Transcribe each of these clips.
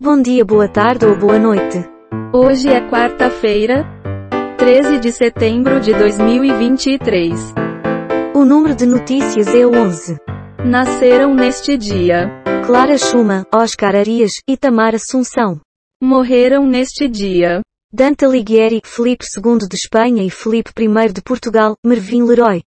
Bom dia, boa tarde ou boa noite. Hoje é quarta-feira, 13 de setembro de 2023. O número de notícias é 11. Nasceram neste dia. Clara Schumann, Oscar Arias e Tamar Assunção. Morreram neste dia. Dante Alighieri, Felipe II de Espanha e Felipe I de Portugal, Mervin Leroy.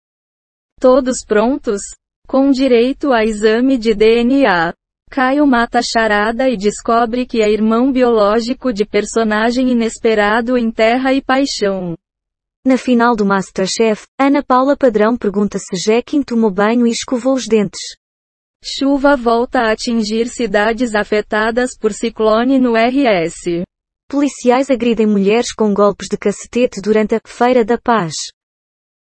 Todos prontos? Com direito a exame de DNA. Caio mata a charada e descobre que é irmão biológico de personagem inesperado em Terra e Paixão. Na final do Masterchef, Ana Paula Padrão pergunta se Jequim tomou banho e escovou os dentes. Chuva volta a atingir cidades afetadas por ciclone no RS. Policiais agridem mulheres com golpes de cacetete durante a Feira da Paz.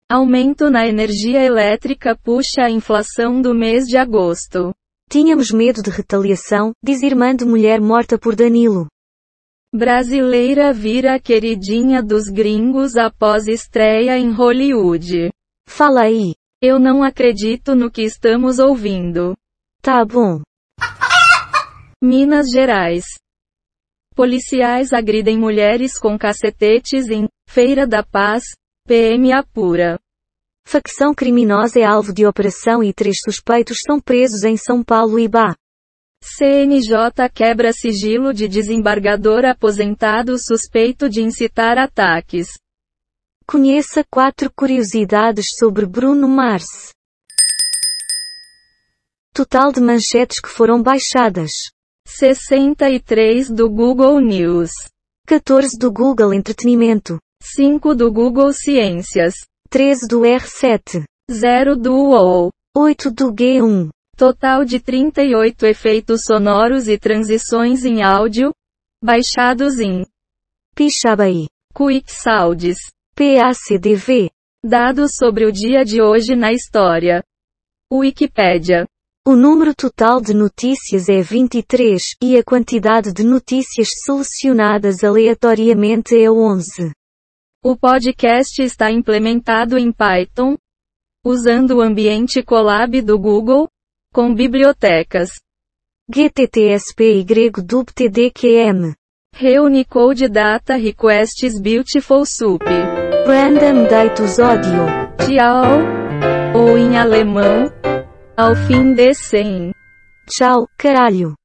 Aumento na energia elétrica puxa a inflação do mês de agosto. Tínhamos medo de retaliação, diz irmã de mulher morta por Danilo. Brasileira vira queridinha dos gringos após estreia em Hollywood. Fala aí. Eu não acredito no que estamos ouvindo. Tá bom. Minas Gerais. Policiais agridem mulheres com cacetetes em Feira da Paz, PM apura. Facção criminosa é alvo de operação e três suspeitos são presos em São Paulo e Bá. CNJ quebra sigilo de desembargador aposentado suspeito de incitar ataques. Conheça quatro curiosidades sobre Bruno Mars. Total de manchetes que foram baixadas. 63 do Google News. 14 do Google Entretenimento. 5 do Google Ciências. 13 do R7. 0 do UOL. 8 do G1. Total de 38 efeitos sonoros e transições em áudio, baixados em Pixabay. Quick Sounds. PACDV. Dados sobre o dia de hoje na história. Wikipédia. O número total de notícias é 23, e a quantidade de notícias selecionadas aleatoriamente é 11. O podcast está implementado em Python, usando o ambiente Colab do Google, com bibliotecas GTTSP y DubTDQM. Reunicode Data Requests Beautiful Soup. Random Datus Audio. Tchau. Ou em alemão, ao fim de 100. Tchau, caralho.